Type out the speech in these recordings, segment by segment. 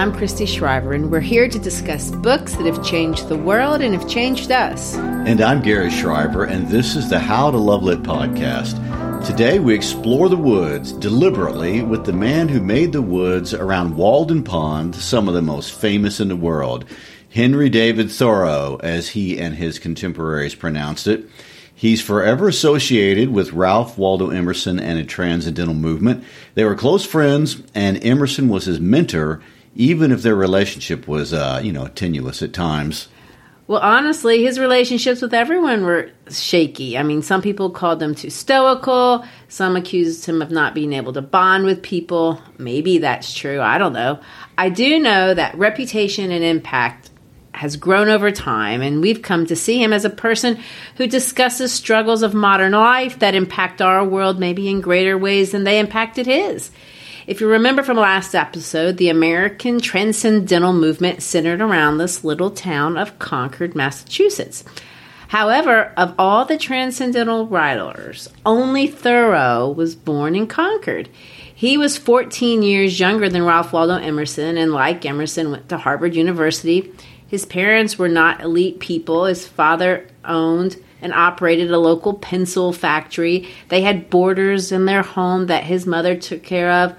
I'm Christy Shriver, and we're here to discuss books that have changed the world and have changed us. And I'm Gary Shriver, and this is the How to Love Lit podcast. Today we explore the woods deliberately with the man who made the woods around Walden Pond some of the most famous in the world, Henry David Thoreau, as he and his contemporaries pronounced it. He's forever associated with Ralph Waldo Emerson and a transcendental movement. They were close friends, and Emerson was his mentor, even if their relationship was, uh, you know, tenuous at times. Well, honestly, his relationships with everyone were shaky. I mean, some people called him too stoical. Some accused him of not being able to bond with people. Maybe that's true. I don't know. I do know that reputation and impact has grown over time, and we've come to see him as a person who discusses struggles of modern life that impact our world maybe in greater ways than they impacted his. If you remember from last episode, the American Transcendental Movement centered around this little town of Concord, Massachusetts. However, of all the transcendental writers, only Thoreau was born in Concord. He was 14 years younger than Ralph Waldo Emerson, and like Emerson, went to Harvard University. His parents were not elite people. His father owned and operated a local pencil factory. They had boarders in their home that his mother took care of.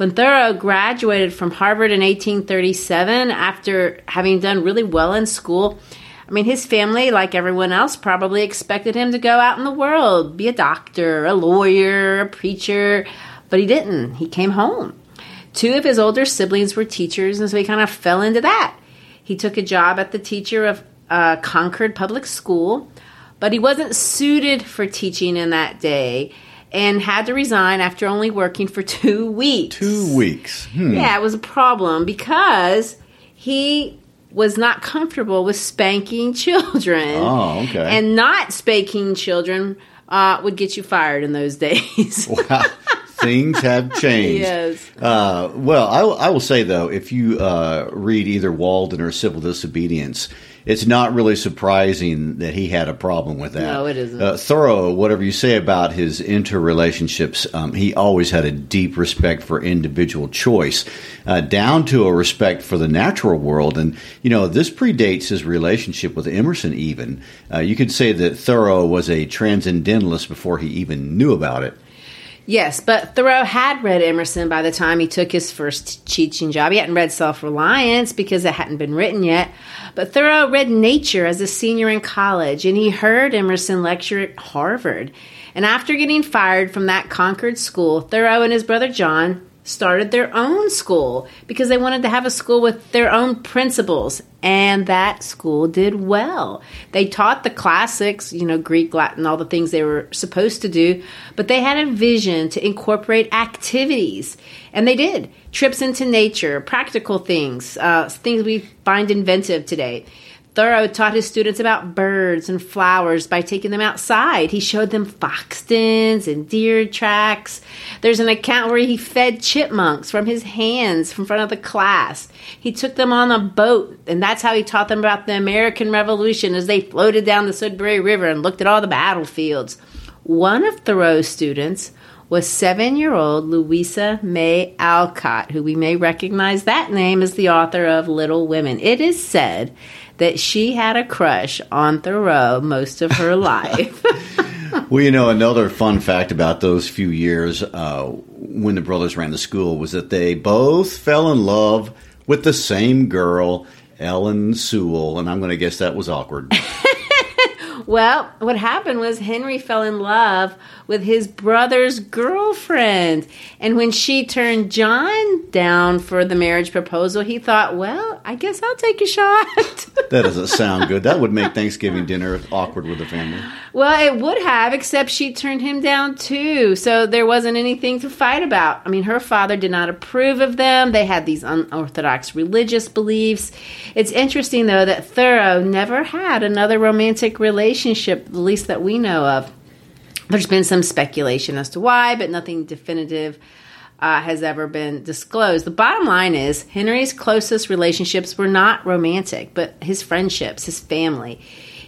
When Thoreau graduated from Harvard in 1837, after having done really well in school, I mean, his family, like everyone else, probably expected him to go out in the world, be a doctor, a lawyer, a preacher, but he didn't. He came home. Two of his older siblings were teachers, and so he kind of fell into that. He took a job at the teacher of uh, Concord Public School, but he wasn't suited for teaching in that day and had to resign after only working for two weeks. Two weeks. Hmm. Yeah, it was a problem because he was not comfortable with spanking children. Oh, okay. And not spanking children uh, would get you fired in those days. Wow. Things have changed. Yes. Uh, well, I, will- I will say though, if you uh, read either Walden or Civil Disobedience, it's not really surprising that he had a problem with that. No, it isn't. Uh, Thoreau, whatever you say about his interrelationships, um, he always had a deep respect for individual choice, uh, down to a respect for the natural world. And, you know, this predates his relationship with Emerson, even. Uh, you could say that Thoreau was a transcendentalist before he even knew about it. Yes, but Thoreau had read Emerson by the time he took his first teaching job. He hadn't read Self Reliance because it hadn't been written yet. But Thoreau read Nature as a senior in college, and he heard Emerson lecture at Harvard. And after getting fired from that Concord school, Thoreau and his brother John started their own school because they wanted to have a school with their own principles. And that school did well. They taught the classics, you know, Greek, Latin, all the things they were supposed to do, but they had a vision to incorporate activities. And they did trips into nature, practical things, uh, things we find inventive today. Thoreau taught his students about birds and flowers by taking them outside. He showed them fox dens and deer tracks. There's an account where he fed chipmunks from his hands in front of the class. He took them on a boat, and that's how he taught them about the American Revolution as they floated down the Sudbury River and looked at all the battlefields. One of Thoreau's students was seven year old Louisa May Alcott, who we may recognize that name as the author of Little Women. It is said that she had a crush on Thoreau most of her life. well, you know, another fun fact about those few years uh, when the brothers ran the school was that they both fell in love with the same girl, Ellen Sewell, and I'm going to guess that was awkward. well, what happened was Henry fell in love with his brother's girlfriend. And when she turned John down for the marriage proposal, he thought, well, I guess I'll take a shot. that doesn't sound good. That would make Thanksgiving dinner awkward with the family. Well, it would have, except she turned him down too. So there wasn't anything to fight about. I mean, her father did not approve of them. They had these unorthodox religious beliefs. It's interesting, though, that Thoreau never had another romantic relationship, at least that we know of. There's been some speculation as to why, but nothing definitive uh, has ever been disclosed. The bottom line is Henry's closest relationships were not romantic, but his friendships, his family.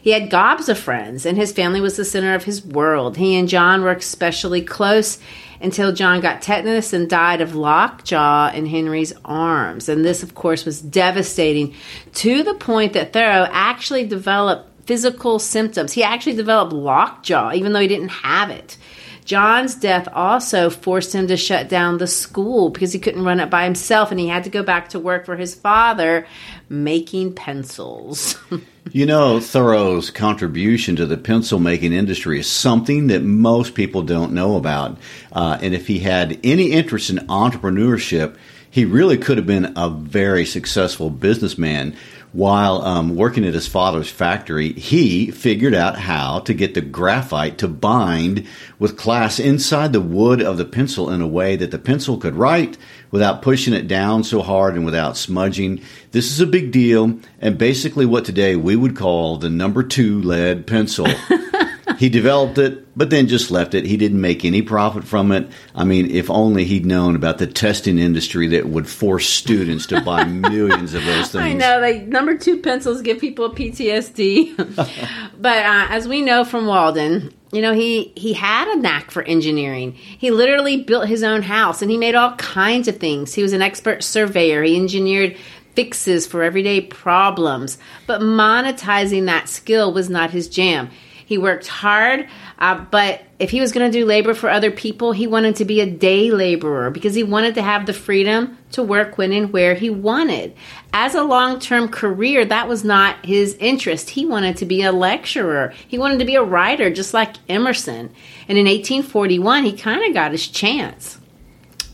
He had gobs of friends, and his family was the center of his world. He and John were especially close until John got tetanus and died of lockjaw in Henry's arms. And this, of course, was devastating to the point that Thoreau actually developed physical symptoms. He actually developed lockjaw, even though he didn't have it. John's death also forced him to shut down the school because he couldn't run it by himself and he had to go back to work for his father making pencils. you know, Thoreau's contribution to the pencil making industry is something that most people don't know about. Uh, and if he had any interest in entrepreneurship, he really could have been a very successful businessman while um, working at his father's factory, he figured out how to get the graphite to bind with glass inside the wood of the pencil in a way that the pencil could write without pushing it down so hard and without smudging. This is a big deal, and basically what today we would call the number two lead pencil. he developed it, but then just left it. He didn't make any profit from it. I mean, if only he'd known about the testing industry that would force students to buy millions of those things. I know, like number two pencils give people PTSD. but uh, as we know from Walden, you know, he he had a knack for engineering. He literally built his own house and he made all kinds of things. He was an expert surveyor. He engineered fixes for everyday problems, but monetizing that skill was not his jam. He worked hard, uh, but if he was going to do labor for other people, he wanted to be a day laborer because he wanted to have the freedom to work when and where he wanted. As a long term career, that was not his interest. He wanted to be a lecturer, he wanted to be a writer, just like Emerson. And in 1841, he kind of got his chance.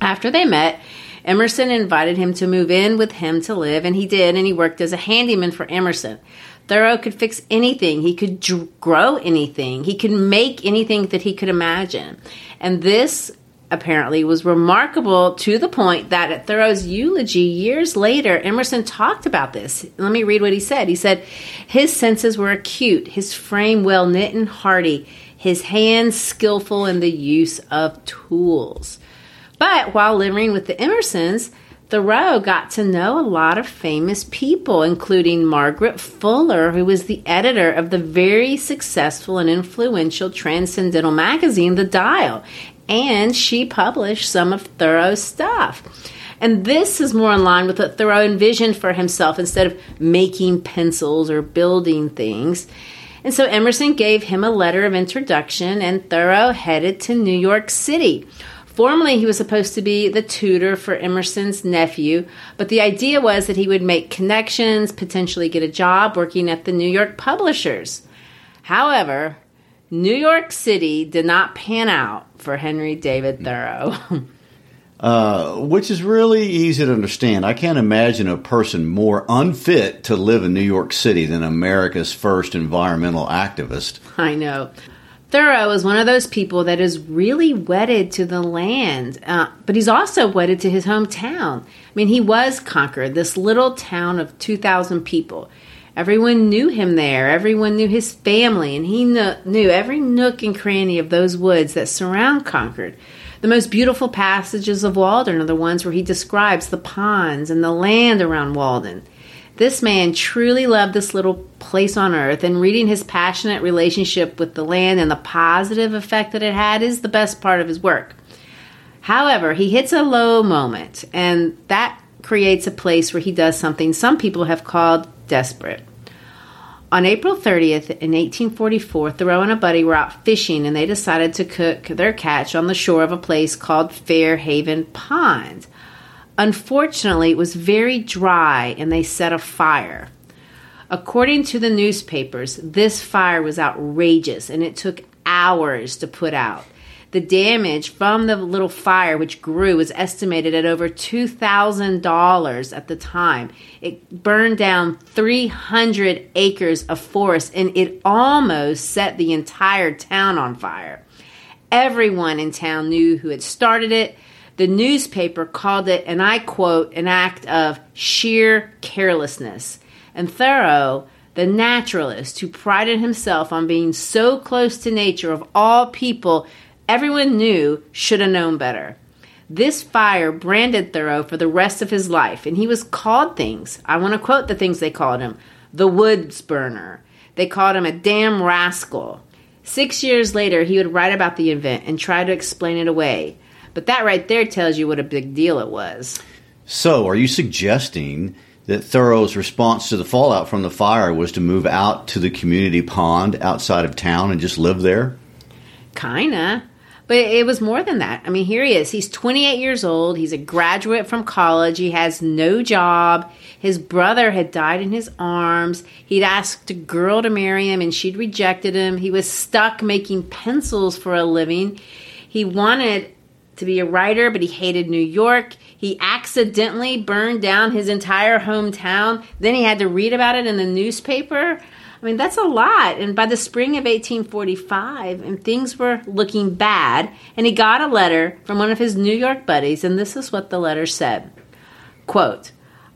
After they met, Emerson invited him to move in with him to live, and he did, and he worked as a handyman for Emerson. Thoreau could fix anything. He could grow anything. He could make anything that he could imagine. And this apparently was remarkable to the point that at Thoreau's eulogy years later, Emerson talked about this. Let me read what he said. He said, His senses were acute, his frame well knit and hearty, his hands skillful in the use of tools. But while living with the Emersons, Thoreau got to know a lot of famous people, including Margaret Fuller, who was the editor of the very successful and influential transcendental magazine, The Dial, and she published some of Thoreau's stuff. And this is more in line with what Thoreau envisioned for himself instead of making pencils or building things. And so Emerson gave him a letter of introduction, and Thoreau headed to New York City Formerly, he was supposed to be the tutor for Emerson's nephew, but the idea was that he would make connections, potentially get a job working at the New York publishers. However, New York City did not pan out for Henry David Thoreau. uh, which is really easy to understand. I can't imagine a person more unfit to live in New York City than America's first environmental activist. I know. Thoreau is one of those people that is really wedded to the land, uh, but he's also wedded to his hometown. I mean, he was Concord, this little town of 2,000 people. Everyone knew him there. Everyone knew his family, and he kn- knew every nook and cranny of those woods that surround Concord. The most beautiful passages of Walden are the ones where he describes the ponds and the land around Walden. This man truly loved this little place on earth, and reading his passionate relationship with the land and the positive effect that it had is the best part of his work. However, he hits a low moment, and that creates a place where he does something some people have called desperate. On April 30th in 1844, Thoreau and a buddy were out fishing and they decided to cook their catch on the shore of a place called Fairhaven Pond. Unfortunately, it was very dry and they set a fire. According to the newspapers, this fire was outrageous and it took hours to put out. The damage from the little fire, which grew, was estimated at over $2,000 at the time. It burned down 300 acres of forest and it almost set the entire town on fire. Everyone in town knew who had started it. The newspaper called it, and I quote, an act of sheer carelessness. And Thoreau, the naturalist who prided himself on being so close to nature of all people, everyone knew should have known better. This fire branded Thoreau for the rest of his life, and he was called things. I want to quote the things they called him the woods burner. They called him a damn rascal. Six years later, he would write about the event and try to explain it away. But that right there tells you what a big deal it was. So, are you suggesting that Thoreau's response to the fallout from the fire was to move out to the community pond outside of town and just live there? Kinda. But it was more than that. I mean, here he is. He's 28 years old. He's a graduate from college. He has no job. His brother had died in his arms. He'd asked a girl to marry him and she'd rejected him. He was stuck making pencils for a living. He wanted to be a writer, but he hated New York. He accidentally burned down his entire hometown. Then he had to read about it in the newspaper. I mean, that's a lot. And by the spring of 1845, and things were looking bad, and he got a letter from one of his New York buddies, and this is what the letter said. Quote,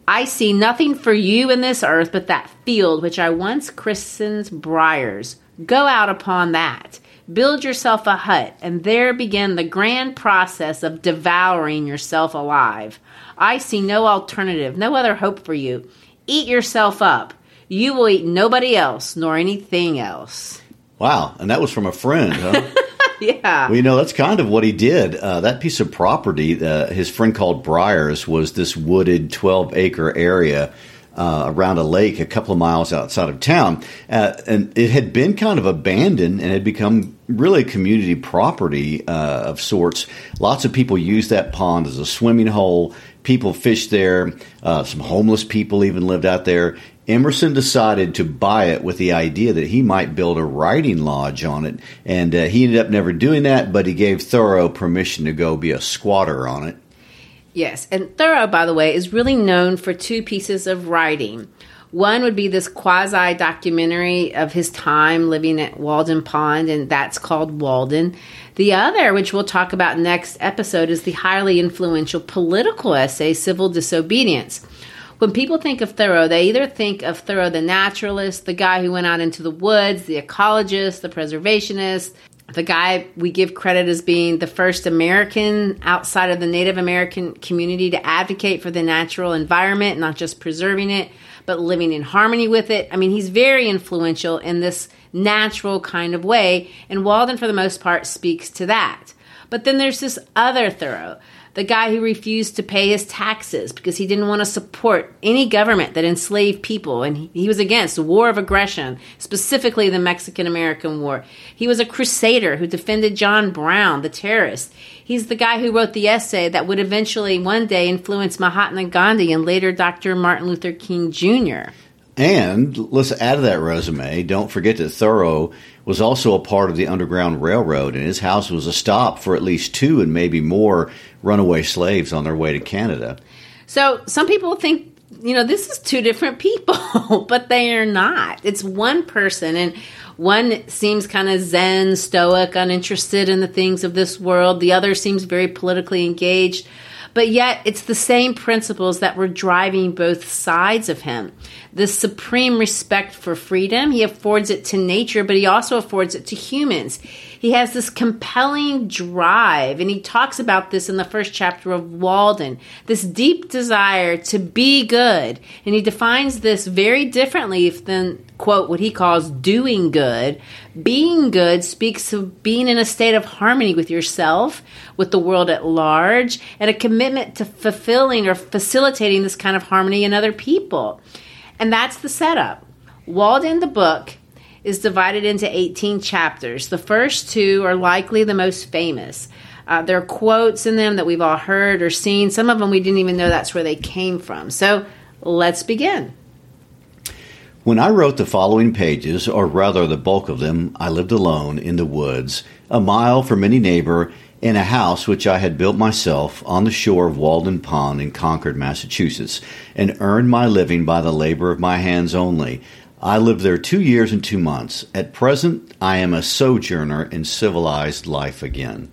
I see nothing for you in this earth but that field which I once christened Briars. Go out upon that. Build yourself a hut, and there begin the grand process of devouring yourself alive. I see no alternative, no other hope for you. Eat yourself up. You will eat nobody else nor anything else. Wow, and that was from a friend, huh? yeah. Well, you know, that's kind of what he did. Uh, that piece of property, uh, his friend called Briars, was this wooded 12 acre area uh, around a lake a couple of miles outside of town. Uh, and it had been kind of abandoned and had become really community property uh, of sorts. Lots of people used that pond as a swimming hole. People fished there. Uh, some homeless people even lived out there. Emerson decided to buy it with the idea that he might build a writing lodge on it. And uh, he ended up never doing that, but he gave Thoreau permission to go be a squatter on it. Yes, and Thoreau, by the way, is really known for two pieces of writing. One would be this quasi documentary of his time living at Walden Pond, and that's called Walden. The other, which we'll talk about next episode, is the highly influential political essay, Civil Disobedience. When people think of Thoreau, they either think of Thoreau the naturalist, the guy who went out into the woods, the ecologist, the preservationist, the guy we give credit as being the first American outside of the Native American community to advocate for the natural environment, not just preserving it, but living in harmony with it. I mean, he's very influential in this natural kind of way, and Walden, for the most part, speaks to that. But then there's this other Thoreau, the guy who refused to pay his taxes because he didn't want to support any government that enslaved people and he, was against war of aggression specifically the mexican american war. He was a crusader who defended john brown the terrorist. He's the guy who wrote the essay that would eventually one day influence mahatma gandhi and later dr martin luther king jr and let's add to that resume. Don't forget that Thoreau was also a part of the Underground Railroad, and his house was a stop for at least two and maybe more runaway slaves on their way to Canada. So some people think, you know, this is two different people, but they are not. It's one person, and one seems kind of zen, stoic, uninterested in the things of this world. The other seems very politically engaged. But yet, it's the same principles that were driving both sides of him. The supreme respect for freedom, he affords it to nature, but he also affords it to humans. He has this compelling drive, and he talks about this in the first chapter of Walden this deep desire to be good. And he defines this very differently than, quote, what he calls doing good. Being good speaks of being in a state of harmony with yourself, with the world at large, and a commitment to fulfilling or facilitating this kind of harmony in other people. And that's the setup. Walden, the book, is divided into 18 chapters. The first two are likely the most famous. Uh, there are quotes in them that we've all heard or seen. Some of them we didn't even know that's where they came from. So let's begin. When I wrote the following pages, or rather the bulk of them, I lived alone in the woods, a mile from any neighbor, in a house which I had built myself on the shore of Walden Pond in Concord, Massachusetts, and earned my living by the labor of my hands only. I lived there two years and two months. At present, I am a sojourner in civilized life again.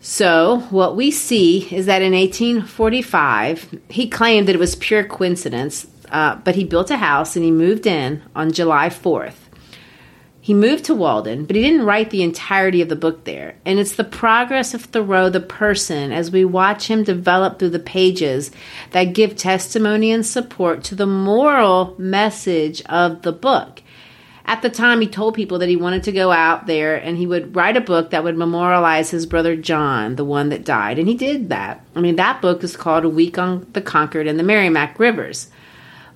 So, what we see is that in 1845, he claimed that it was pure coincidence, uh, but he built a house and he moved in on July 4th. He moved to Walden, but he didn't write the entirety of the book there. And it's the progress of Thoreau, the person, as we watch him develop through the pages that give testimony and support to the moral message of the book. At the time, he told people that he wanted to go out there and he would write a book that would memorialize his brother John, the one that died. And he did that. I mean, that book is called A Week on the Concord and the Merrimack Rivers.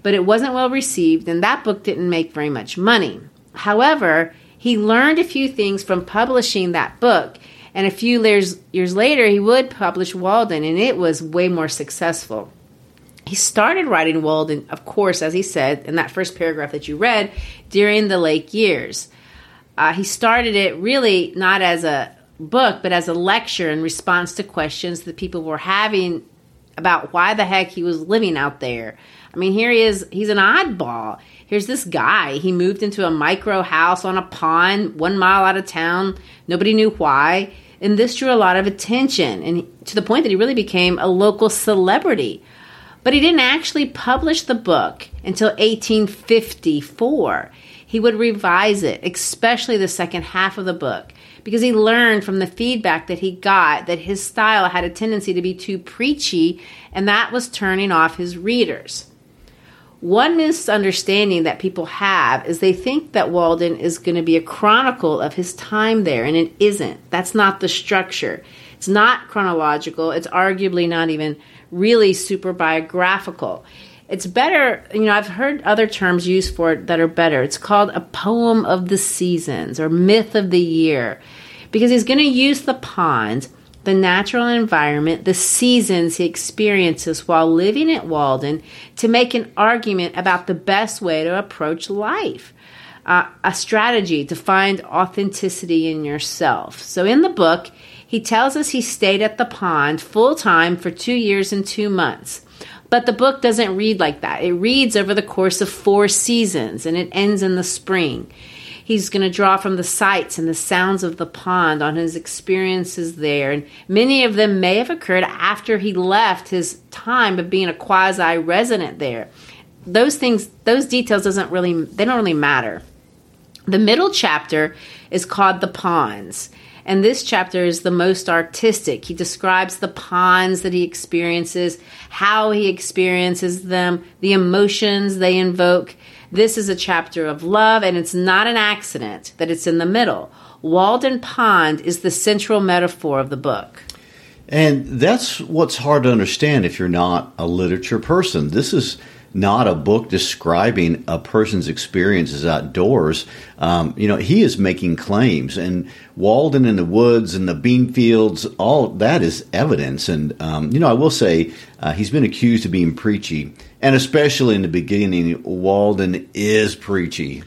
But it wasn't well received, and that book didn't make very much money. However, he learned a few things from publishing that book. And a few years, years later, he would publish Walden, and it was way more successful. He started writing Walden, of course, as he said in that first paragraph that you read, during the Lake years. Uh, he started it really not as a book, but as a lecture in response to questions that people were having about why the heck he was living out there. I mean, here he is, he's an oddball. Here's this guy. He moved into a micro house on a pond one mile out of town. Nobody knew why. And this drew a lot of attention, and to the point that he really became a local celebrity. But he didn't actually publish the book until 1854. He would revise it, especially the second half of the book, because he learned from the feedback that he got that his style had a tendency to be too preachy, and that was turning off his readers. One misunderstanding that people have is they think that Walden is going to be a chronicle of his time there, and it isn't. That's not the structure. It's not chronological. It's arguably not even really super biographical. It's better, you know, I've heard other terms used for it that are better. It's called a poem of the seasons or myth of the year because he's going to use the pond the natural environment, the seasons he experiences while living at Walden to make an argument about the best way to approach life. Uh, a strategy to find authenticity in yourself. So, in the book, he tells us he stayed at the pond full time for two years and two months. But the book doesn't read like that. It reads over the course of four seasons and it ends in the spring. He's going to draw from the sights and the sounds of the pond on his experiences there. And many of them may have occurred after he left his time of being a quasi resident there. Those things, those details doesn't really, they don't really matter. The middle chapter is called The Ponds. And this chapter is the most artistic. He describes the ponds that he experiences, how he experiences them, the emotions they invoke. This is a chapter of love, and it's not an accident that it's in the middle. Walden Pond is the central metaphor of the book. And that's what's hard to understand if you're not a literature person. This is not a book describing a person's experiences outdoors. Um, you know, he is making claims, and Walden in the woods and the bean fields, all that is evidence. And um, you know, I will say uh, he's been accused of being preachy, and especially in the beginning, Walden is preachy.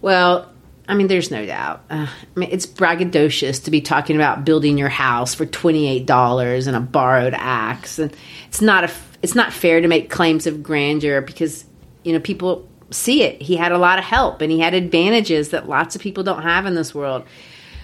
Well, I mean, there's no doubt. Uh, I mean, it's braggadocious to be talking about building your house for twenty eight dollars and a borrowed axe, and it's not a it's not fair to make claims of grandeur because you know people see it. He had a lot of help and he had advantages that lots of people don't have in this world.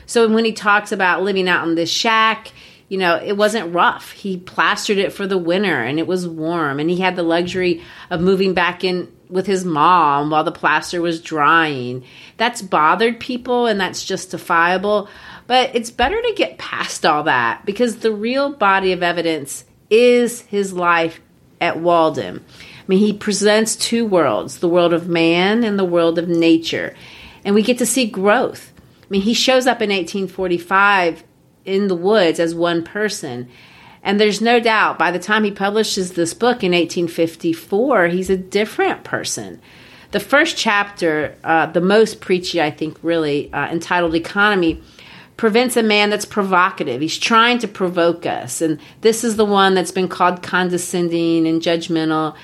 So when he talks about living out in this shack, you know, it wasn't rough. He plastered it for the winter and it was warm and he had the luxury of moving back in with his mom while the plaster was drying. That's bothered people and that's justifiable, but it's better to get past all that because the real body of evidence is his life at Walden. I mean, he presents two worlds the world of man and the world of nature. And we get to see growth. I mean, he shows up in 1845 in the woods as one person. And there's no doubt by the time he publishes this book in 1854, he's a different person. The first chapter, uh, the most preachy, I think, really, uh, entitled Economy, prevents a man that's provocative. He's trying to provoke us. And this is the one that's been called condescending and judgmental.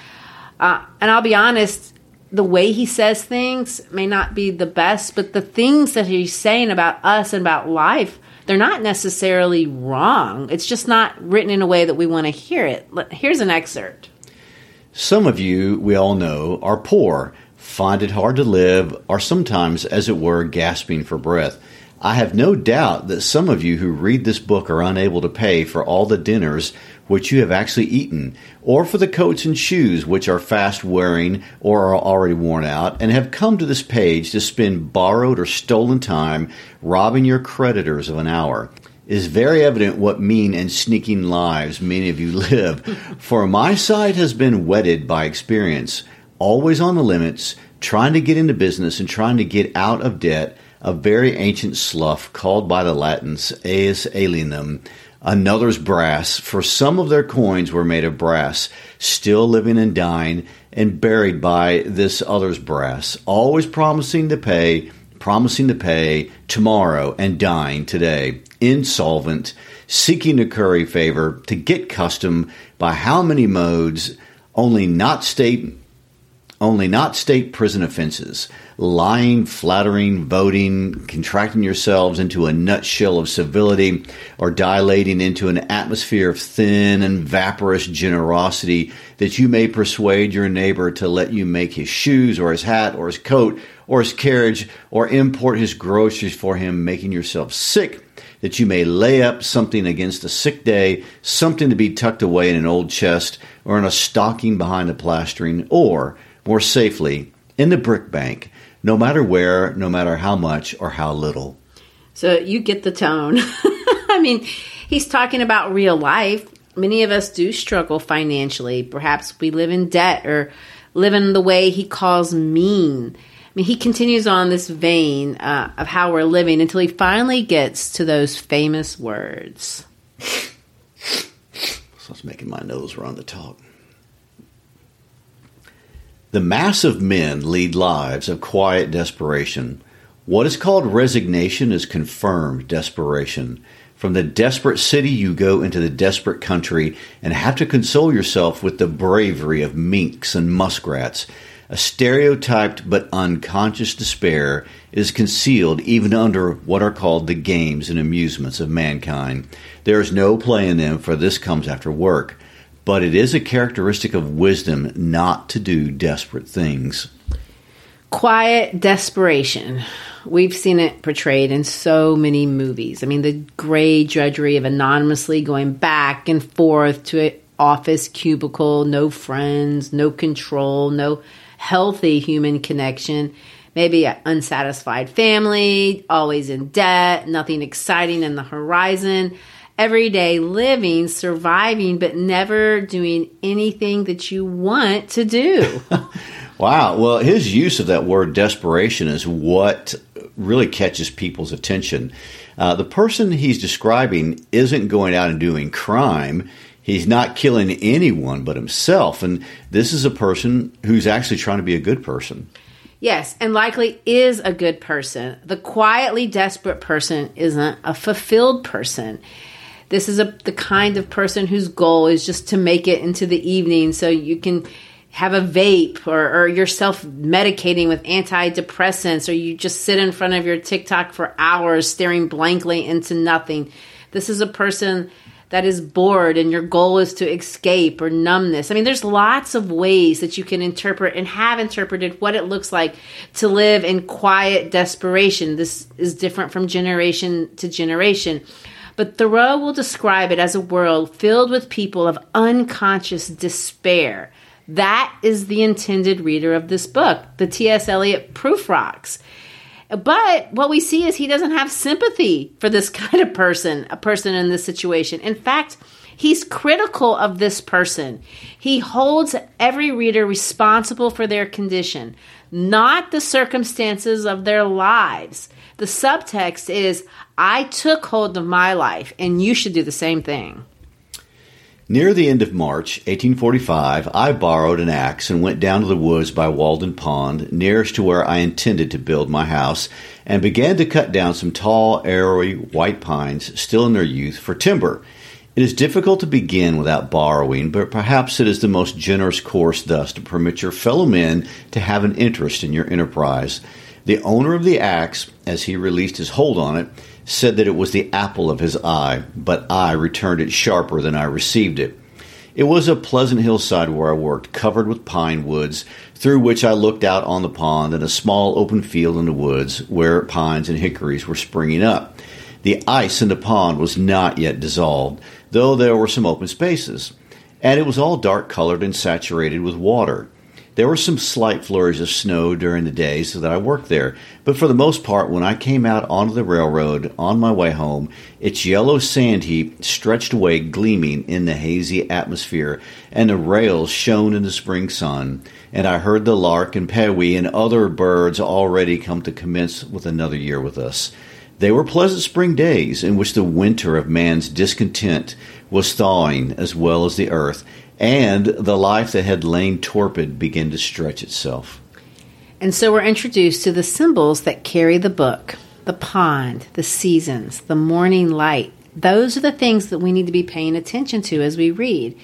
Uh, and I'll be honest, the way he says things may not be the best, but the things that he's saying about us and about life, they're not necessarily wrong. It's just not written in a way that we want to hear it. Here's an excerpt. Some of you, we all know, are poor, find it hard to live, are sometimes, as it were, gasping for breath. I have no doubt that some of you who read this book are unable to pay for all the dinners which you have actually eaten, or for the coats and shoes which are fast wearing or are already worn out, and have come to this page to spend borrowed or stolen time robbing your creditors of an hour. It is very evident what mean and sneaking lives many of you live, for my side has been wetted by experience, always on the limits, trying to get into business and trying to get out of debt, a very ancient slough called by the Latins aes alienum, another's brass, for some of their coins were made of brass, still living and dying, and buried by this other's brass, always promising to pay, promising to pay tomorrow and dying today, insolvent, seeking to curry favor, to get custom by how many modes, only not state only not state prison offenses, lying, flattering, voting, contracting yourselves into a nutshell of civility, or dilating into an atmosphere of thin and vaporous generosity that you may persuade your neighbor to let you make his shoes or his hat or his coat or his carriage or import his groceries for him, making yourself sick that you may lay up something against a sick day, something to be tucked away in an old chest or in a stocking behind the plastering, or more safely in the brick bank, no matter where, no matter how much or how little. So you get the tone. I mean, he's talking about real life. Many of us do struggle financially. Perhaps we live in debt or live in the way he calls mean. I mean, he continues on this vein uh, of how we're living until he finally gets to those famous words. so it's making my nose run to talk. The mass of men lead lives of quiet desperation. What is called resignation is confirmed desperation. From the desperate city, you go into the desperate country and have to console yourself with the bravery of minks and muskrats. A stereotyped but unconscious despair is concealed even under what are called the games and amusements of mankind. There is no play in them, for this comes after work but it is a characteristic of wisdom not to do desperate things. Quiet desperation. We've seen it portrayed in so many movies. I mean, the gray drudgery of anonymously going back and forth to an office cubicle, no friends, no control, no healthy human connection. Maybe an unsatisfied family, always in debt, nothing exciting in the horizon everyday living, surviving, but never doing anything that you want to do. wow. Well, his use of that word desperation is what really catches people's attention. Uh, the person he's describing isn't going out and doing crime. He's not killing anyone but himself. And this is a person who's actually trying to be a good person. Yes, and likely is a good person. The quietly desperate person isn't a fulfilled person. This is a the kind of person whose goal is just to make it into the evening so you can have a vape or, or you're self medicating with antidepressants or you just sit in front of your TikTok for hours staring blankly into nothing. This is a person that is bored and your goal is to escape or numbness. I mean, there's lots of ways that you can interpret and have interpreted what it looks like to live in quiet desperation. This is different from generation to generation. But Thoreau will describe it as a world filled with people of unconscious despair. That is the intended reader of this book, the T.S. Eliot Prufrocks. But what we see is he doesn't have sympathy for this kind of person, a person in this situation. In fact, he's critical of this person. He holds every reader responsible for their condition, not the circumstances of their lives. The subtext is I took hold of my life, and you should do the same thing. Near the end of March 1845, I borrowed an axe and went down to the woods by Walden Pond, nearest to where I intended to build my house, and began to cut down some tall, arrowy white pines still in their youth for timber. It is difficult to begin without borrowing, but perhaps it is the most generous course thus to permit your fellow men to have an interest in your enterprise. The owner of the axe, as he released his hold on it, said that it was the apple of his eye, but I returned it sharper than I received it. It was a pleasant hillside where I worked, covered with pine woods, through which I looked out on the pond and a small open field in the woods where pines and hickories were springing up. The ice in the pond was not yet dissolved, though there were some open spaces, and it was all dark colored and saturated with water. There were some slight flurries of snow during the days that I worked there, but for the most part, when I came out onto the railroad on my way home, its yellow sand heap stretched away gleaming in the hazy atmosphere, and the rails shone in the spring sun, and I heard the lark and pewee and other birds already come to commence with another year with us. They were pleasant spring days in which the winter of man's discontent was thawing as well as the earth, and the life that had lain torpid began to stretch itself. And so we're introduced to the symbols that carry the book the pond, the seasons, the morning light. Those are the things that we need to be paying attention to as we read.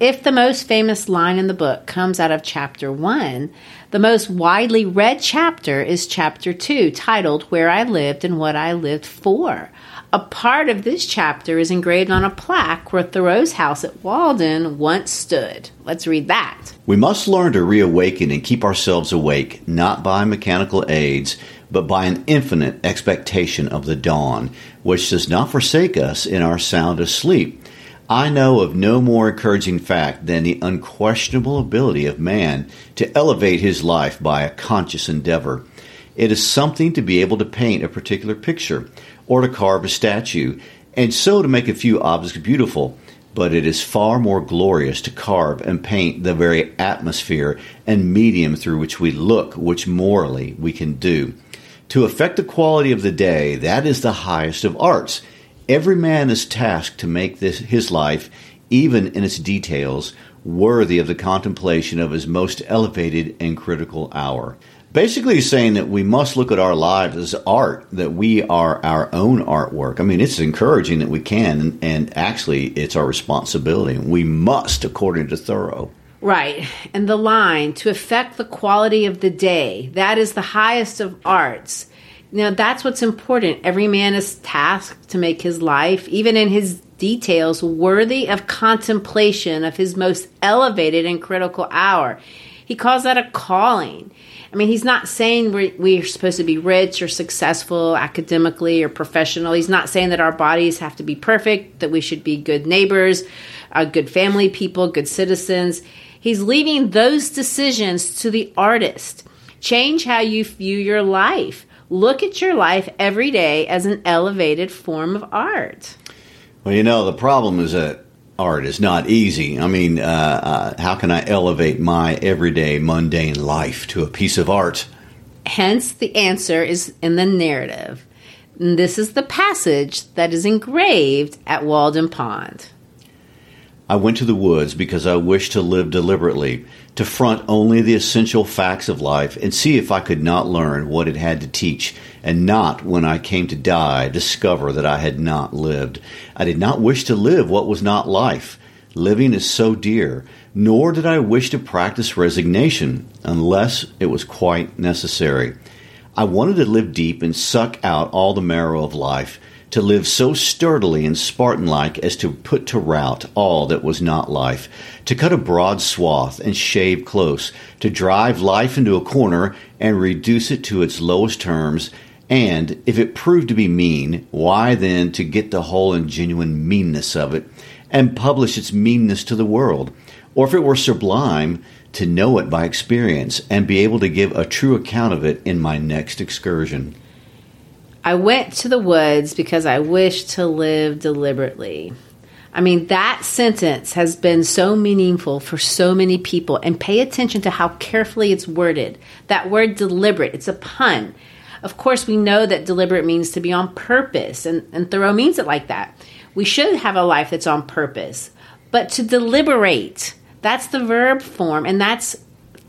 If the most famous line in the book comes out of chapter 1, the most widely read chapter is chapter 2, titled Where I Lived and What I Lived For. A part of this chapter is engraved on a plaque where Thoreau's house at Walden once stood. Let's read that. We must learn to reawaken and keep ourselves awake, not by mechanical aids, but by an infinite expectation of the dawn, which does not forsake us in our soundest sleep. I know of no more encouraging fact than the unquestionable ability of man to elevate his life by a conscious endeavor. It is something to be able to paint a particular picture or to carve a statue, and so to make a few objects beautiful. But it is far more glorious to carve and paint the very atmosphere and medium through which we look, which morally we can do. To affect the quality of the day, that is the highest of arts. Every man is tasked to make this his life, even in its details, worthy of the contemplation of his most elevated and critical hour. Basically, saying that we must look at our lives as art, that we are our own artwork. I mean, it's encouraging that we can, and actually, it's our responsibility. We must, according to Thoreau. Right. And the line, to affect the quality of the day, that is the highest of arts. Now, that's what's important. Every man is tasked to make his life, even in his details, worthy of contemplation of his most elevated and critical hour. He calls that a calling. I mean, he's not saying we're, we're supposed to be rich or successful academically or professional. He's not saying that our bodies have to be perfect, that we should be good neighbors, uh, good family people, good citizens. He's leaving those decisions to the artist. Change how you view your life. Look at your life every day as an elevated form of art. Well, you know, the problem is that art is not easy. I mean, uh, uh, how can I elevate my everyday mundane life to a piece of art? Hence, the answer is in the narrative. And this is the passage that is engraved at Walden Pond. I went to the woods because I wished to live deliberately, to front only the essential facts of life and see if I could not learn what it had to teach, and not, when I came to die, discover that I had not lived. I did not wish to live what was not life. Living is so dear, nor did I wish to practice resignation unless it was quite necessary. I wanted to live deep and suck out all the marrow of life to live so sturdily and Spartan like as to put to rout all that was not life, to cut a broad swath and shave close, to drive life into a corner and reduce it to its lowest terms, And if it proved to be mean, why then to get the whole and genuine meanness of it and publish its meanness to the world? Or if it were sublime, to know it by experience and be able to give a true account of it in my next excursion. I went to the woods because I wished to live deliberately. I mean, that sentence has been so meaningful for so many people, and pay attention to how carefully it's worded. That word deliberate, it's a pun. Of course, we know that deliberate means to be on purpose, and, and Thoreau means it like that. We should have a life that's on purpose. But to deliberate, that's the verb form, and that's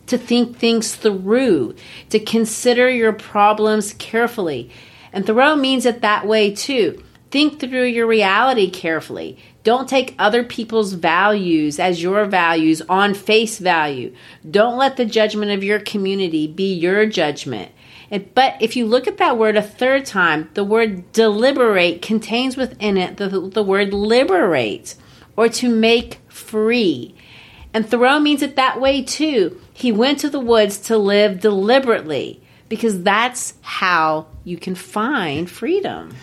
to think things through, to consider your problems carefully. And Thoreau means it that way too. Think through your reality carefully. Don't take other people's values as your values on face value. Don't let the judgment of your community be your judgment. But if you look at that word a third time, the word deliberate contains within it the, the word liberate or to make free. And Thoreau means it that way too. He went to the woods to live deliberately because that's how you can find freedom.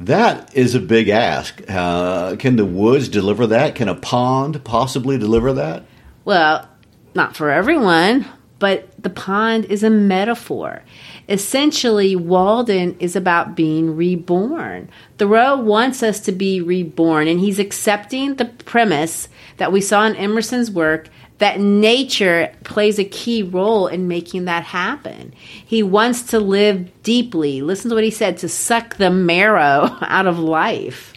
That is a big ask. Uh, can the woods deliver that? Can a pond possibly deliver that? Well, not for everyone, but the pond is a metaphor. Essentially, Walden is about being reborn. Thoreau wants us to be reborn, and he's accepting the premise that we saw in Emerson's work that nature plays a key role in making that happen. He wants to live deeply. Listen to what he said to suck the marrow out of life.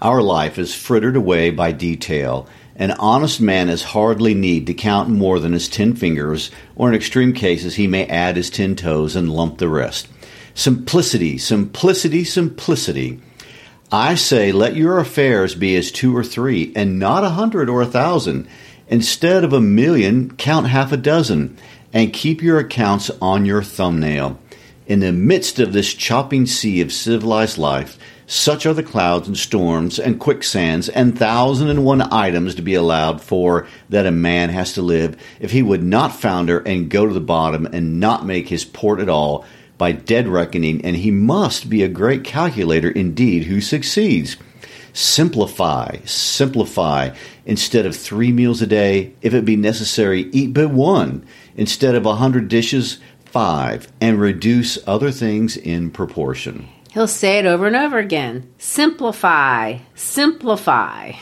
Our life is frittered away by detail. An honest man has hardly need to count more than his ten fingers, or in extreme cases, he may add his ten toes and lump the rest. Simplicity, simplicity, simplicity. I say, let your affairs be as two or three, and not a hundred or a thousand. Instead of a million, count half a dozen, and keep your accounts on your thumbnail. In the midst of this chopping sea of civilized life, such are the clouds and storms and quicksands and thousand and one items to be allowed for that a man has to live if he would not founder and go to the bottom and not make his port at all by dead reckoning, and he must be a great calculator indeed who succeeds. Simplify, simplify. Instead of three meals a day, if it be necessary, eat but one. Instead of a hundred dishes, five, and reduce other things in proportion. He'll say it over and over again simplify, simplify.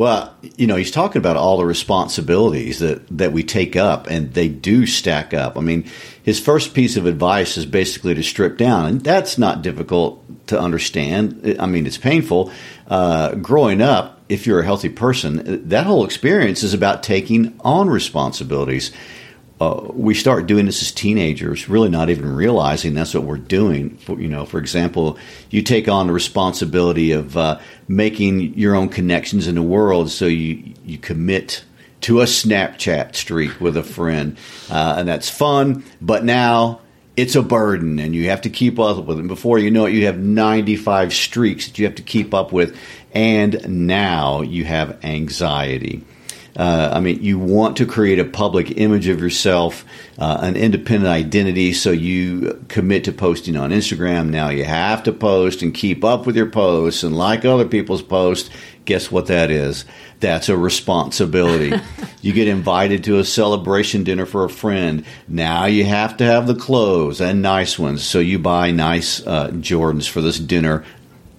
Well, you know, he's talking about all the responsibilities that, that we take up, and they do stack up. I mean, his first piece of advice is basically to strip down, and that's not difficult to understand. I mean, it's painful. Uh, growing up, if you're a healthy person, that whole experience is about taking on responsibilities. Uh, we start doing this as teenagers, really not even realizing that's what we're doing. For, you know, for example, you take on the responsibility of uh, making your own connections in the world, so you you commit to a Snapchat streak with a friend, uh, and that's fun. But now it's a burden, and you have to keep up with it. Before you know it, you have 95 streaks that you have to keep up with, and now you have anxiety. Uh, I mean, you want to create a public image of yourself, uh, an independent identity, so you commit to posting on Instagram. Now you have to post and keep up with your posts and like other people's posts. Guess what that is? That's a responsibility. you get invited to a celebration dinner for a friend. Now you have to have the clothes and nice ones, so you buy nice uh, Jordans for this dinner.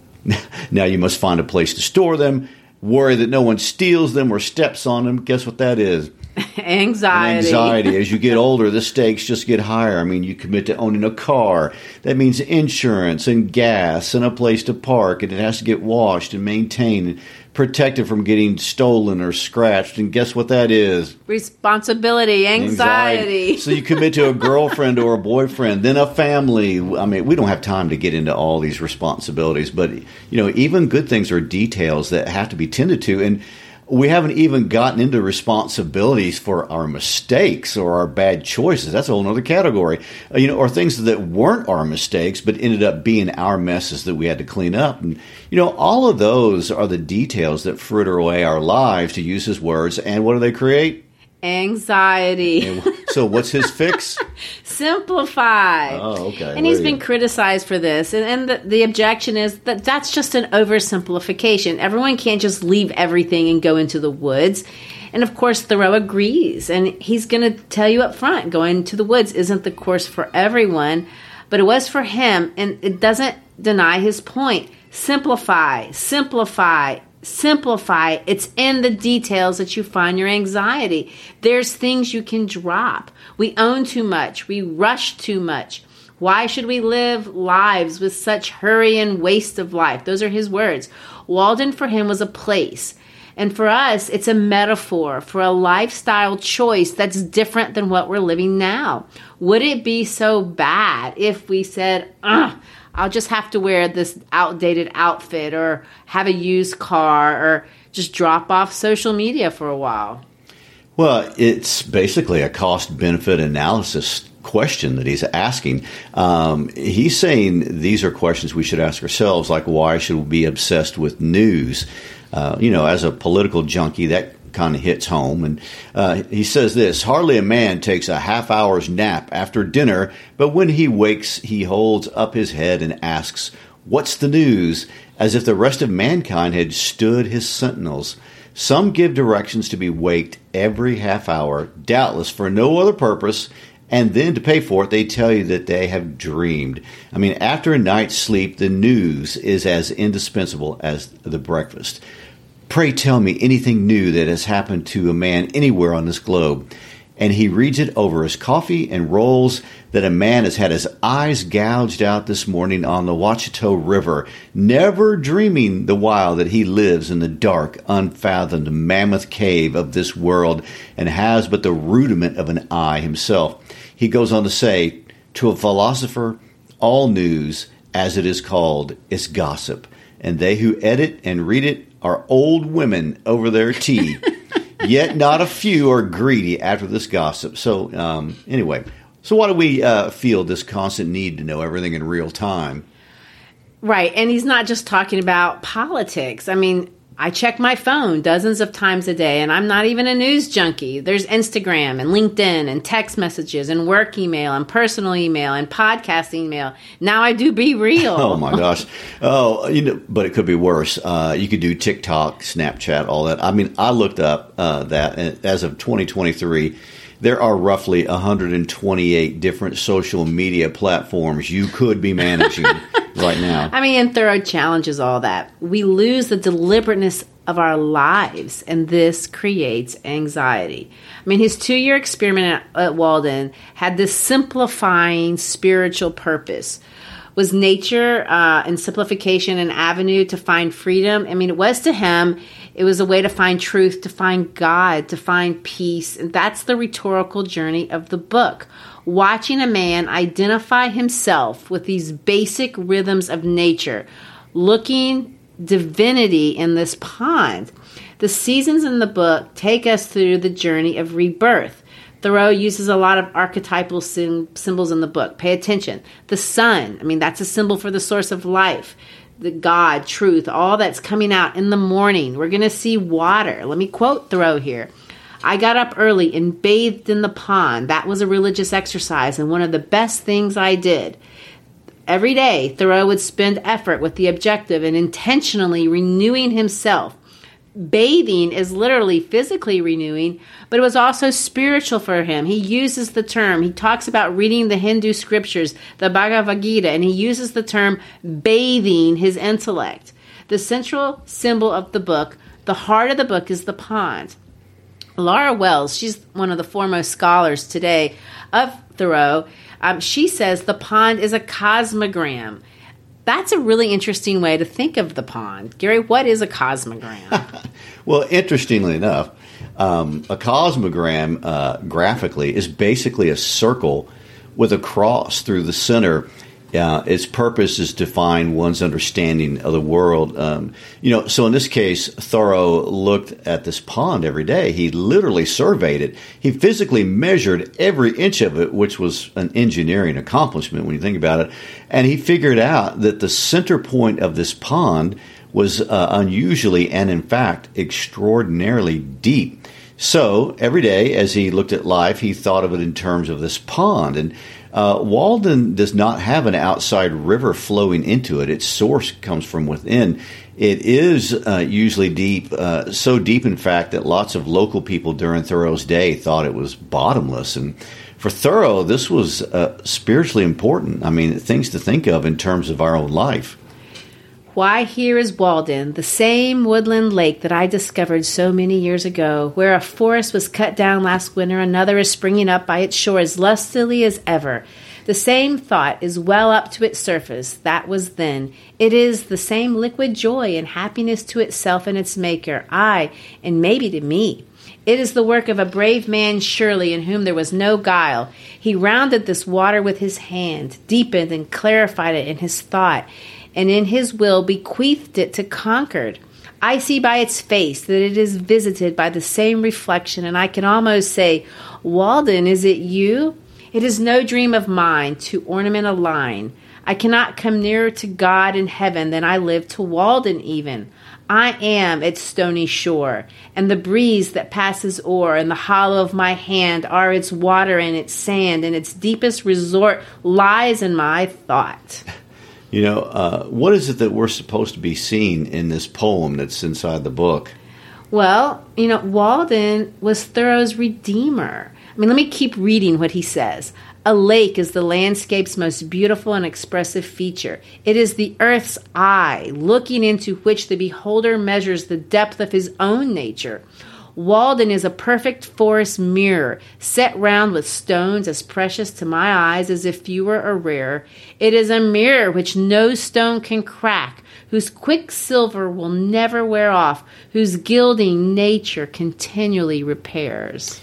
now you must find a place to store them worry that no one steals them or steps on them. Guess what that is? Anxiety. anxiety. As you get older, the stakes just get higher. I mean, you commit to owning a car. That means insurance and gas and a place to park, and it has to get washed and maintained protected from getting stolen or scratched. And guess what that is? Responsibility, anxiety. So you commit to a girlfriend or a boyfriend, then a family. I mean, we don't have time to get into all these responsibilities, but you know, even good things are details that have to be tended to. And we haven't even gotten into responsibilities for our mistakes or our bad choices. That's a whole other category. Uh, you know, or things that weren't our mistakes but ended up being our messes that we had to clean up. And you know, all of those are the details that fritter away our lives, to use his words. And what do they create? Anxiety. And so, what's his fix? simplify. Oh, okay. And he's been criticized for this. And, and the, the objection is that that's just an oversimplification. Everyone can't just leave everything and go into the woods. And of course, Thoreau agrees. And he's going to tell you up front going to the woods isn't the course for everyone, but it was for him. And it doesn't deny his point. Simplify, simplify, simplify. It's in the details that you find your anxiety. There's things you can drop. We own too much, we rush too much. Why should we live lives with such hurry and waste of life? Those are his words. Walden for him was a place. And for us, it's a metaphor for a lifestyle choice that's different than what we're living now. Would it be so bad if we said, Ugh, I'll just have to wear this outdated outfit or have a used car or just drop off social media for a while? Well, it's basically a cost benefit analysis question that he's asking. Um, he's saying these are questions we should ask ourselves, like why should we be obsessed with news? Uh, you know, as a political junkie, that kind of hits home. And uh, he says this Hardly a man takes a half hour's nap after dinner, but when he wakes, he holds up his head and asks, What's the news? as if the rest of mankind had stood his sentinels. Some give directions to be waked every half hour, doubtless for no other purpose, and then to pay for it, they tell you that they have dreamed. I mean, after a night's sleep, the news is as indispensable as the breakfast. Pray tell me anything new that has happened to a man anywhere on this globe. And he reads it over his coffee and rolls that a man has had his eyes gouged out this morning on the Wachito River, never dreaming the while that he lives in the dark, unfathomed mammoth cave of this world and has but the rudiment of an eye himself. He goes on to say, To a philosopher, all news, as it is called, is gossip, and they who edit and read it are old women over their tea. Yet not a few are greedy after this gossip. So, um, anyway, so why do we uh, feel this constant need to know everything in real time? Right. And he's not just talking about politics. I mean, I check my phone dozens of times a day, and I'm not even a news junkie. There's Instagram and LinkedIn and text messages and work email and personal email and podcast email. Now I do BeReal. Oh my gosh! Oh, you know, but it could be worse. Uh, you could do TikTok, Snapchat, all that. I mean, I looked up uh, that, as of 2023, there are roughly 128 different social media platforms you could be managing right now. I mean, and Thoreau challenges all that. We lose the deliberateness of our lives, and this creates anxiety. I mean, his two year experiment at, at Walden had this simplifying spiritual purpose. Was nature uh, and simplification an avenue to find freedom? I mean, it was to him. It was a way to find truth, to find God, to find peace. And that's the rhetorical journey of the book. Watching a man identify himself with these basic rhythms of nature, looking divinity in this pond. The seasons in the book take us through the journey of rebirth. Thoreau uses a lot of archetypal sim- symbols in the book. Pay attention. The sun, I mean, that's a symbol for the source of life. The God, truth, all that's coming out in the morning. We're going to see water. Let me quote Thoreau here. I got up early and bathed in the pond. That was a religious exercise and one of the best things I did. Every day, Thoreau would spend effort with the objective and intentionally renewing himself. Bathing is literally physically renewing, but it was also spiritual for him. He uses the term, he talks about reading the Hindu scriptures, the Bhagavad Gita, and he uses the term bathing his intellect. The central symbol of the book, the heart of the book, is the pond. Laura Walls, she's one of the foremost scholars today of Thoreau. Um, she says the pond is a cosmogram. That's a really interesting way to think of the pond. Gary, what is a cosmogram? Well, interestingly enough, um, a cosmogram uh, graphically is basically a circle with a cross through the center. Uh, its purpose is to find one's understanding of the world. Um, you know, so in this case, Thoreau looked at this pond every day. He literally surveyed it. He physically measured every inch of it, which was an engineering accomplishment when you think about it. And he figured out that the center point of this pond was uh, unusually and, in fact, extraordinarily deep. So every day, as he looked at life, he thought of it in terms of this pond. And uh, Walden does not have an outside river flowing into it. Its source comes from within. It is uh, usually deep, uh, so deep, in fact, that lots of local people during Thoreau's day thought it was bottomless. And for Thoreau, this was uh, spiritually important. I mean, things to think of in terms of our own life. Why, here is Walden, the same woodland lake that I discovered so many years ago. Where a forest was cut down last winter, another is springing up by its shore as lustily as ever. The same thought is well up to its surface. That was then. It is the same liquid joy and happiness to itself and its maker, ay, and maybe to me. It is the work of a brave man, surely, in whom there was no guile. He rounded this water with his hand, deepened and clarified it in his thought and in his will bequeathed it to Concord. I see by its face that it is visited by the same reflection, and I can almost say, Walden, is it you? It is no dream of mine to ornament a line. I cannot come nearer to God in heaven than I live to Walden, even. I am its stony shore, and the breeze that passes o'er, and the hollow of my hand are its water and its sand, and its deepest resort lies in my thought. You know, uh, what is it that we're supposed to be seeing in this poem that's inside the book? Well, you know, Walden was Thoreau's redeemer. I mean, let me keep reading what he says. A lake is the landscape's most beautiful and expressive feature. It is the earth's eye, looking into which the beholder measures the depth of his own nature. Walden is a perfect forest mirror, set round with stones as precious to my eyes as if few or rare. It is a mirror which no stone can crack, whose quicksilver will never wear off, whose gilding nature continually repairs.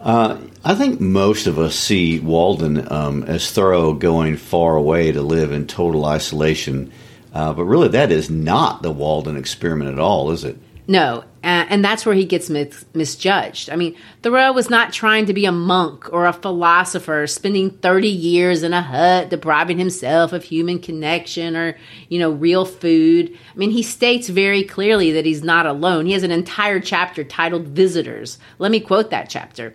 Uh, I think most of us see Walden um, as Thoreau going far away to live in total isolation, uh, but really that is not the Walden experiment at all, is it? No, and that's where he gets mis- misjudged. I mean, Thoreau was not trying to be a monk or a philosopher, spending 30 years in a hut, depriving himself of human connection or, you know, real food. I mean, he states very clearly that he's not alone. He has an entire chapter titled Visitors. Let me quote that chapter.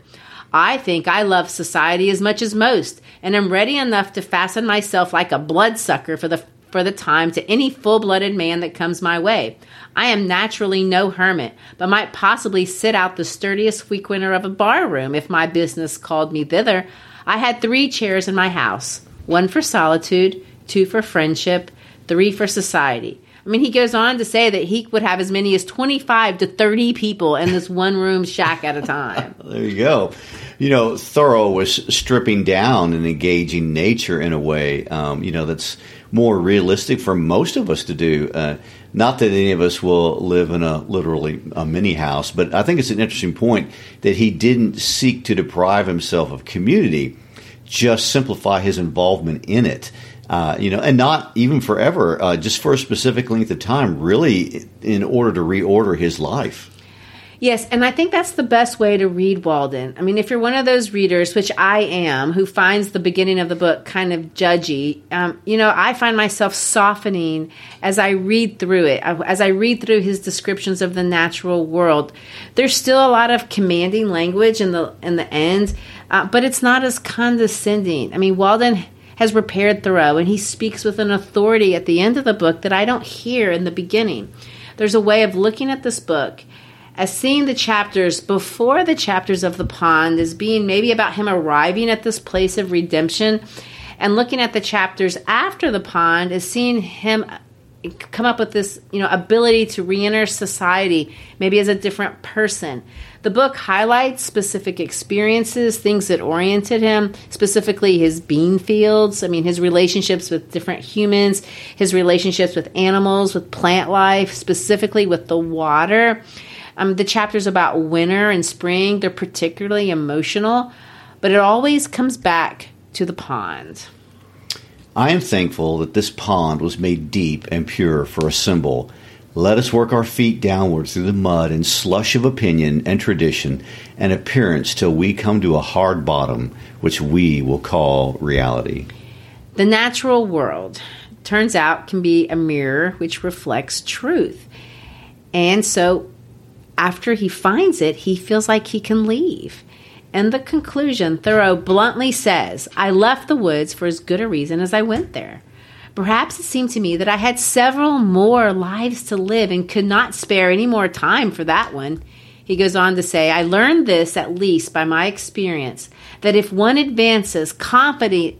I think I love society as much as most, and am ready enough to fasten myself like a bloodsucker for the for the time to any full blooded man that comes my way. I am naturally no hermit, but might possibly sit out the sturdiest frequenter of a bar room if my business called me thither. I had three chairs in my house one for solitude, two for friendship, three for society. I mean, he goes on to say that he would have as many as 25 to 30 people in this one room shack at a time. there you go. You know, Thoreau was stripping down and engaging nature in a way, um, you know, that's more realistic for most of us to do. Uh, not that any of us will live in a literally a mini house, but I think it's an interesting point that he didn't seek to deprive himself of community, just simplify his involvement in it. Uh, you know, and not even forever, uh, just for a specific length of time, really, in order to reorder his life. Yes, and I think that's the best way to read Walden. I mean, if you're one of those readers, which I am, who finds the beginning of the book kind of judgy, um, you know, I find myself softening as I read through it, as I read through his descriptions of the natural world. There's still a lot of commanding language in the in the end, uh, but it's not as condescending. I mean, Walden has repaired Thoreau, and he speaks with an authority at the end of the book that I don't hear in the beginning. There's a way of looking at this book as seeing the chapters before the chapters of the pond as being maybe about him arriving at this place of redemption, and looking at the chapters after the pond as seeing him come up with this you know ability to re-enter society maybe as a different person. The book highlights specific experiences things that oriented him specifically his bean fields i mean his relationships with different humans his relationships with animals with plant life specifically with the water um, the chapters about winter and spring, they're particularly emotional, but it always comes back to the pond. I am thankful that this pond was made deep and pure for a symbol. Let us work our feet downward through the mud and slush of opinion and tradition and appearance till we come to a hard bottom, which we will call reality. The natural world, turns out, can be a mirror which reflects truth. And so after he finds it, he feels like he can leave. In the conclusion, Thoreau bluntly says, I left the woods for as good a reason as I went there. Perhaps it seemed to me that I had several more lives to live and could not spare any more time for that one. He goes on to say, I learned this at least by my experience that if one advances confident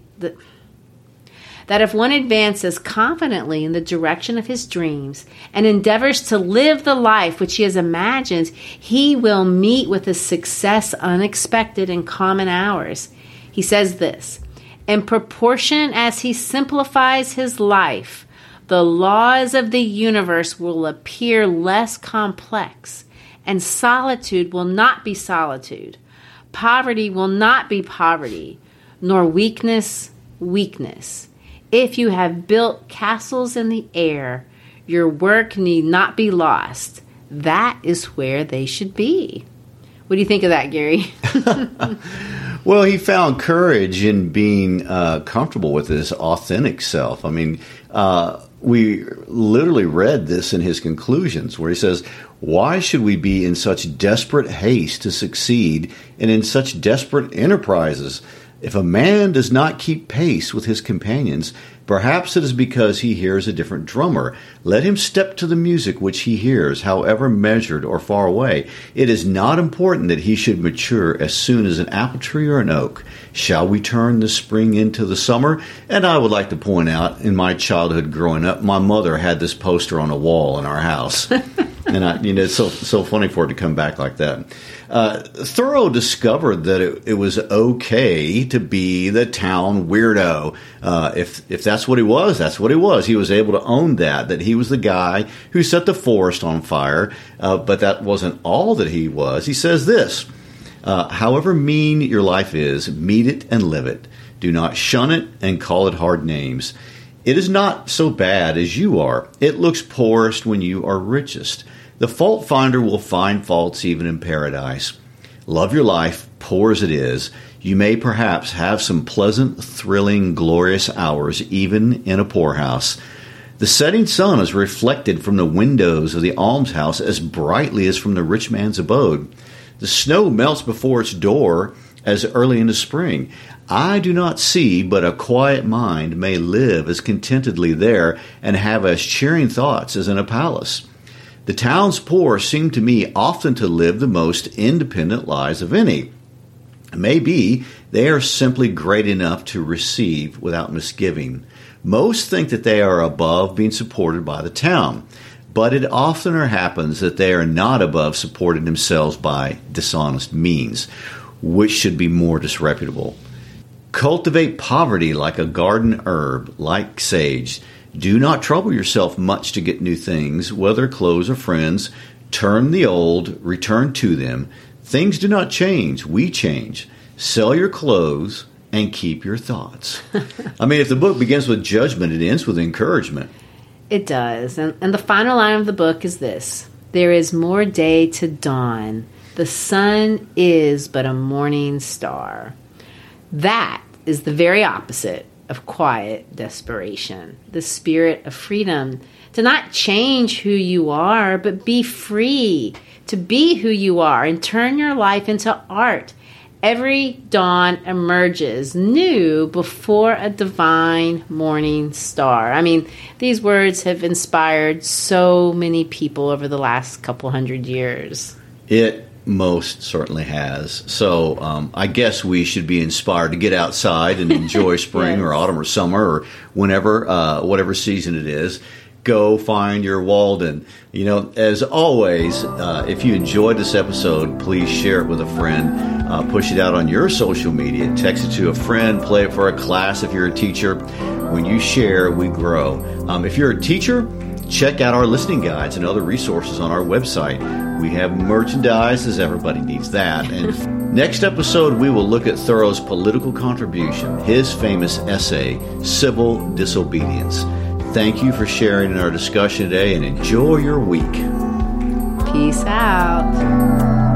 that if one advances confidently in the direction of his dreams and endeavors to live the life which he has imagined, he will meet with a success unexpected in common hours. He says this In proportion as he simplifies his life, the laws of the universe will appear less complex, and solitude will not be solitude. Poverty will not be poverty, nor weakness, weakness. If you have built castles in the air, your work need not be lost. That is where they should be. What do you think of that, Gary? well, he found courage in being uh, comfortable with his authentic self. I mean, uh, we literally read this in his conclusions where he says, Why should we be in such desperate haste to succeed and in such desperate enterprises? If a man does not keep pace with his companions, perhaps it is because he hears a different drummer. Let him step to the music which he hears, however measured or far away. It is not important that he should mature as soon as an apple tree or an oak. Shall we turn the spring into the summer? And I would like to point out, in my childhood growing up, my mother had this poster on a wall in our house. and I, you know, it's so so funny for it to come back like that. Uh, Thoreau discovered that it, it, was okay to be the town weirdo. Uh, if if that's what he was, that's what he was. He was able to own that. That he was the guy who set the forest on fire. Uh, but that wasn't all that he was. He says this: uh, However mean your life is, meet it and live it. Do not shun it and call it hard names. It is not so bad as you are. It looks poorest when you are richest. The fault finder will find faults even in paradise. Love your life, poor as it is. You may perhaps have some pleasant, thrilling, glorious hours even in a poorhouse. The setting sun is reflected from the windows of the almshouse as brightly as from the rich man's abode. The snow melts before its door as early in the spring. I do not see, but a quiet mind may live as contentedly there and have as cheering thoughts as in a palace. The town's poor seem to me often to live the most independent lives of any. Maybe they are simply great enough to receive without misgiving. Most think that they are above being supported by the town, but it oftener happens that they are not above supporting themselves by dishonest means, which should be more disreputable. Cultivate poverty like a garden herb, like sage do not trouble yourself much to get new things, whether clothes or friends. Turn the old, return to them. Things do not change, we change. Sell your clothes and keep your thoughts. I mean, if the book begins with judgment, it ends with encouragement. It does. And, and the final line of the book is this There is more day to dawn. The sun is but a morning star. That is the very opposite of quiet desperation, the spirit of freedom to not change who you are, but be free to be who you are and turn your life into art. Every dawn emerges new before a divine morning star. I mean, these words have inspired so many people over the last couple hundred years. It most certainly has. So um, I guess we should be inspired to get outside and enjoy spring yes. or autumn or summer or whenever, uh, whatever season it is. Go find your Walden. You know, as always, uh, if you enjoyed this episode, please share it with a friend. Uh, push it out on your social media. Text it to a friend. Play it for a class if you're a teacher. When you share, we grow. Um, if you're a teacher, check out our listening guides and other resources on our website. We have merchandise, as everybody needs that. And next episode, we will look at Thoreau's political contribution, his famous essay, Civil Disobedience. Thank you for sharing in our discussion today and enjoy your week. Peace out.